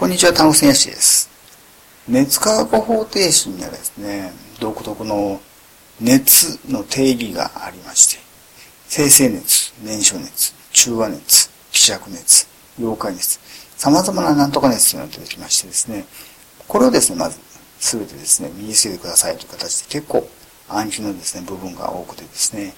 こんにちは、単語戦士です。熱化学方程式にはですね、独特の熱の定義がありまして、生成熱、燃焼熱、中和熱、希釈熱、溶解熱、様々ななんとか熱というのが出てきましてですね、これをですね、まず、すべてですね、身につけてくださいという形で結構暗記のですね、部分が多くてですね、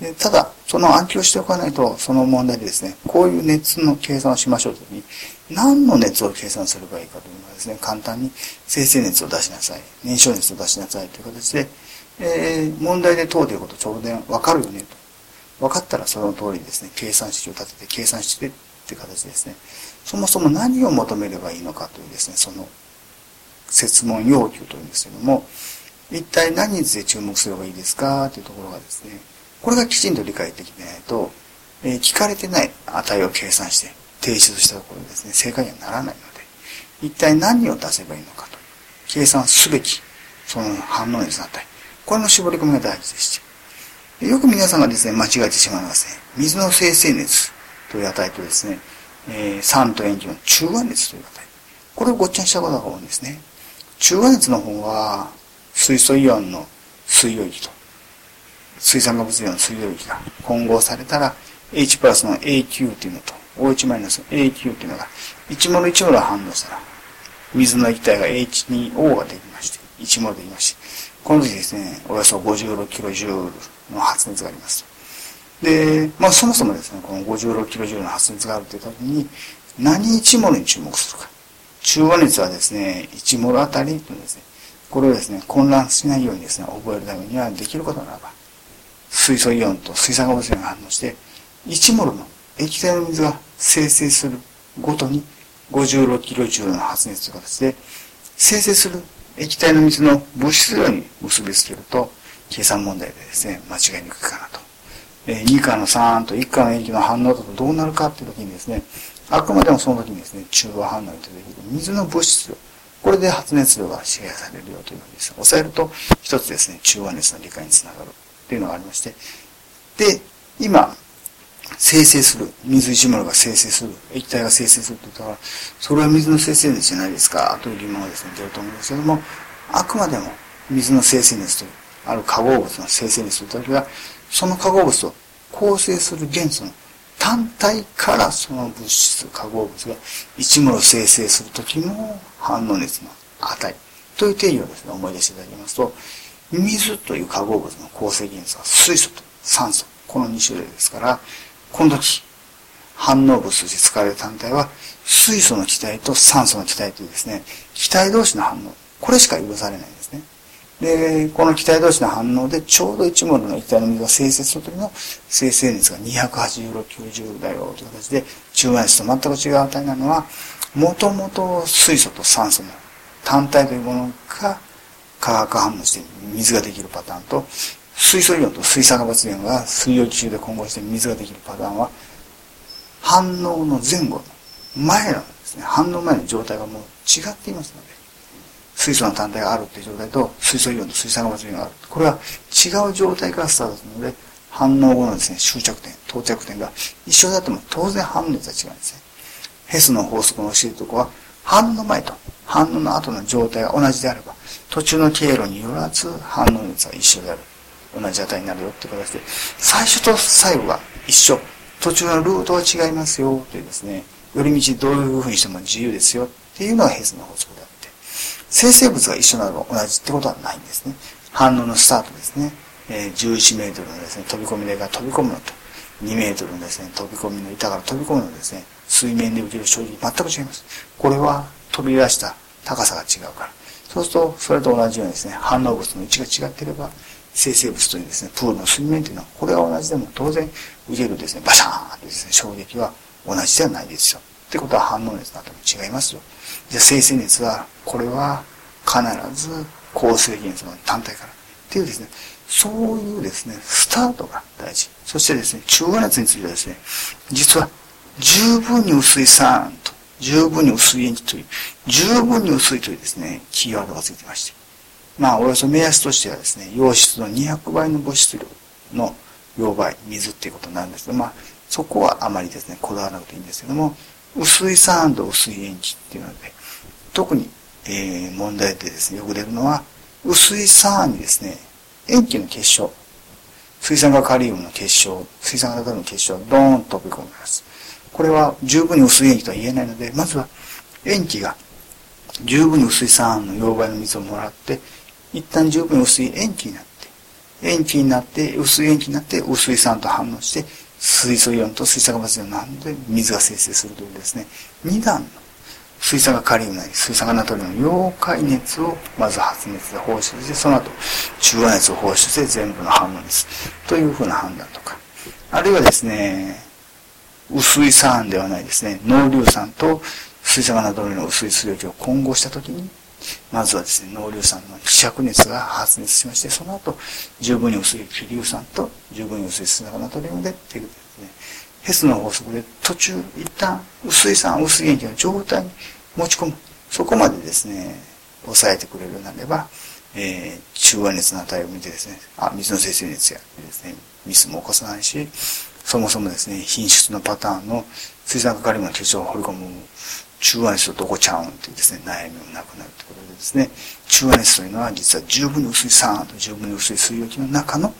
でただ、その暗記をしておかないと、その問題でですね、こういう熱の計算をしましょうというときに、何の熱を計算すればいいかというのはですね、簡単に生成熱を出しなさい、燃焼熱を出しなさいという形で、えー、問題で問うていることちょうどわかるよねと。分かったらその通りですね、計算式を立てて計算してって形ですね、そもそも何を求めればいいのかというですね、その設問要求というんですけども、一体何について注目すればいいですかというところがですね、これがきちんと理解できないと、えー、聞かれてない値を計算して提出したところですね、正解にはならないので、一体何を出せばいいのかと、計算すべき、その反応熱の値、これの絞り込みが大事でして、よく皆さんがですね、間違えてしまいますね。水の生成熱という値とですね、えー、酸と塩基の中和熱という値。これをごっちゃにしたことが多いんですね。中和熱の方は、水素イオンの水溶液と水産化物量の水溶液が混合されたら H プラスの AQ っていうのと OH マイナスの AQ っていうのが1モル1モル反応したら水の液体が H2O ができまして1モルできましてこの時ですねおよそ 56kJ の発熱があります。で、まあそもそもですねこの 56kJ の発熱があるという時に何1モルに注目するか。中和熱はですね1モルあたりというですねこれをですね混乱しないようにですね覚えるためにはできることならば水素イオンと水酸化物イオンが反応して1モルの液体の水が生成するごとに56キロジュールの発熱という形で生成する液体の水の物質量に結びつけると計算問題でですね間違いにくいかなと。え2価の3と1価の液の反応だとどうなるかっていう時にですねあくまでもその時にですね中和反応に出てくる水の物質量これで発熱量が支配されるよというふうにです、ね、抑えると一つですね中和熱の理解につながるっていうのがありまして、で、今、生成する、水一モルが生成する、液体が生成するって言ったら、それは水の生成熱じゃないですか、という疑問がですね、出ると思うんですけども、あくまでも水の生成熱という、ある化合物の生成熱という時は、その化合物を構成する元素の単体からその物質、化合物が一モル生成する時の反応熱の値という定義をですね、思い出していただきますと、水という化合物の構成元素は水素と酸素。この2種類ですから、この時、反応物として使われる単体は、水素の気体と酸素の気体というですね、気体同士の反応。これしか許されないんですね。で、この気体同士の反応で、ちょうど1モルの液体の水が生成する時の生成熱が286、90だよという形で、中和熱と全く違う値なのは、もともと水素と酸素の単体というものが化学反応して水ができるパターンと水素イオンと水酸化物イオンが水溶液中で混合して水ができるパターンは反応の前後の前のですね反応前の状態がもう違っていますので水素の単体があるっていう状態と水素イオンと水酸化物イオンがあるこれは違う状態からスタートするので反応後のですね終着点到着点が一緒だとも当然反応熱は違うんですねヘスの法則の教えるとこは反応前と反応の後の状態が同じであれば途中の経路によらず反応熱は一緒である。同じ値になるよって形で、最初と最後が一緒。途中のルートは違いますよというですね、寄り道どういうふうにしても自由ですよっていうのがヘズの法則であって、生成物が一緒なのが同じってことはないんですね。反応のスタートですね。え、11メートルのですね、飛び込み台が飛び込むのと、2メートルのですね、飛び込みの板から飛び込むのですね、水面で受ける衝撃全く違います。これは飛び出した高さが違うから。そうすると、それと同じようにですね、反応物の位置が違っていれば、生成物というですね、プールの水面というのは、これは同じでも当然、受けるですね、バシャーンとですね、衝撃は同じではないですよ。ってことは反応熱なども違いますよ。じゃあ生成熱は、これは必ず構成元素の単体から。っていうですね、そういうですね、スタートが大事。そしてですね、中和熱についてはですね、実は十分に薄い酸と十分に薄い塩基という、十分に薄いというですね、キーワードがついてまして。まあ、およそ目安としてはですね、溶質の200倍の物質量の溶媒、水っていうことなんですけど、まあ、そこはあまりですね、こだわらなくていいんですけども、薄い酸と薄い塩基っていうので、特に、えー、問題でですね、よく出るのは、薄い酸にですね、塩基の結晶、水酸化カリウムの結晶、水酸化ナトリウムの結晶をドーンと飛び込みます。これは十分に薄い塩基とは言えないので、まずは塩基が十分に薄い酸の溶媒の水をもらって、一旦十分薄い塩基になって、塩基になって、薄い塩基になって、薄い酸と反応して、水素イオンと水酸化物イオンなんで水が生成するというですね、二段の水酸化カリウムなり水酸化ナトリウムの溶解熱をまず発熱で放出して、その後中和熱を放出して全部の反応熱というふうな判断とか、あるいはですね、薄い酸ではないですね、濃硫酸と水酸化ナトリウムの薄い水溶液を混合したときに、まずはですね、濃硫酸の希釈熱が発熱しまして、その後、十分に薄い気硫酸と十分に薄い水酸化ナトリウムでっていうですね、ヘスの法則で途中一旦薄い酸、薄い塩基の状態に持ち込む。そこまでですね、抑えてくれるようになれば、えー、中和熱の値を見てですね、あ、水の生成熱やですね、ミスも起こさないし、そもそもですね、品質のパターンの水酸化カリウムの結晶を掘り込む中和熱とどこちゃうんっていうですね、悩みもなくなるということでですね、中和熱というのは実は十分に薄い酸と十分に薄い水溶液の中の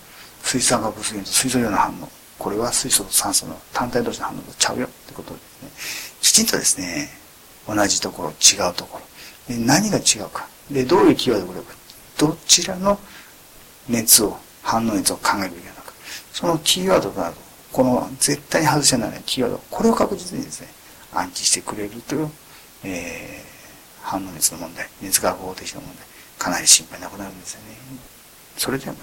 水酸化物原と水素イオンの反応。これは水素と酸素の単体同士の反応とちゃうよってことですね。きちんとですね、同じところ、違うところ。で何が違うか。で、どういうキーワードをくればどちらの熱を、反応熱を考えるべきなのか。そのキーワードとなるこの絶対に外せないキーワード、これを確実にですね、暗記してくれるという、えー、反応熱の問題、熱学法的な問題、かなり心配なくなるんですよね。それでは。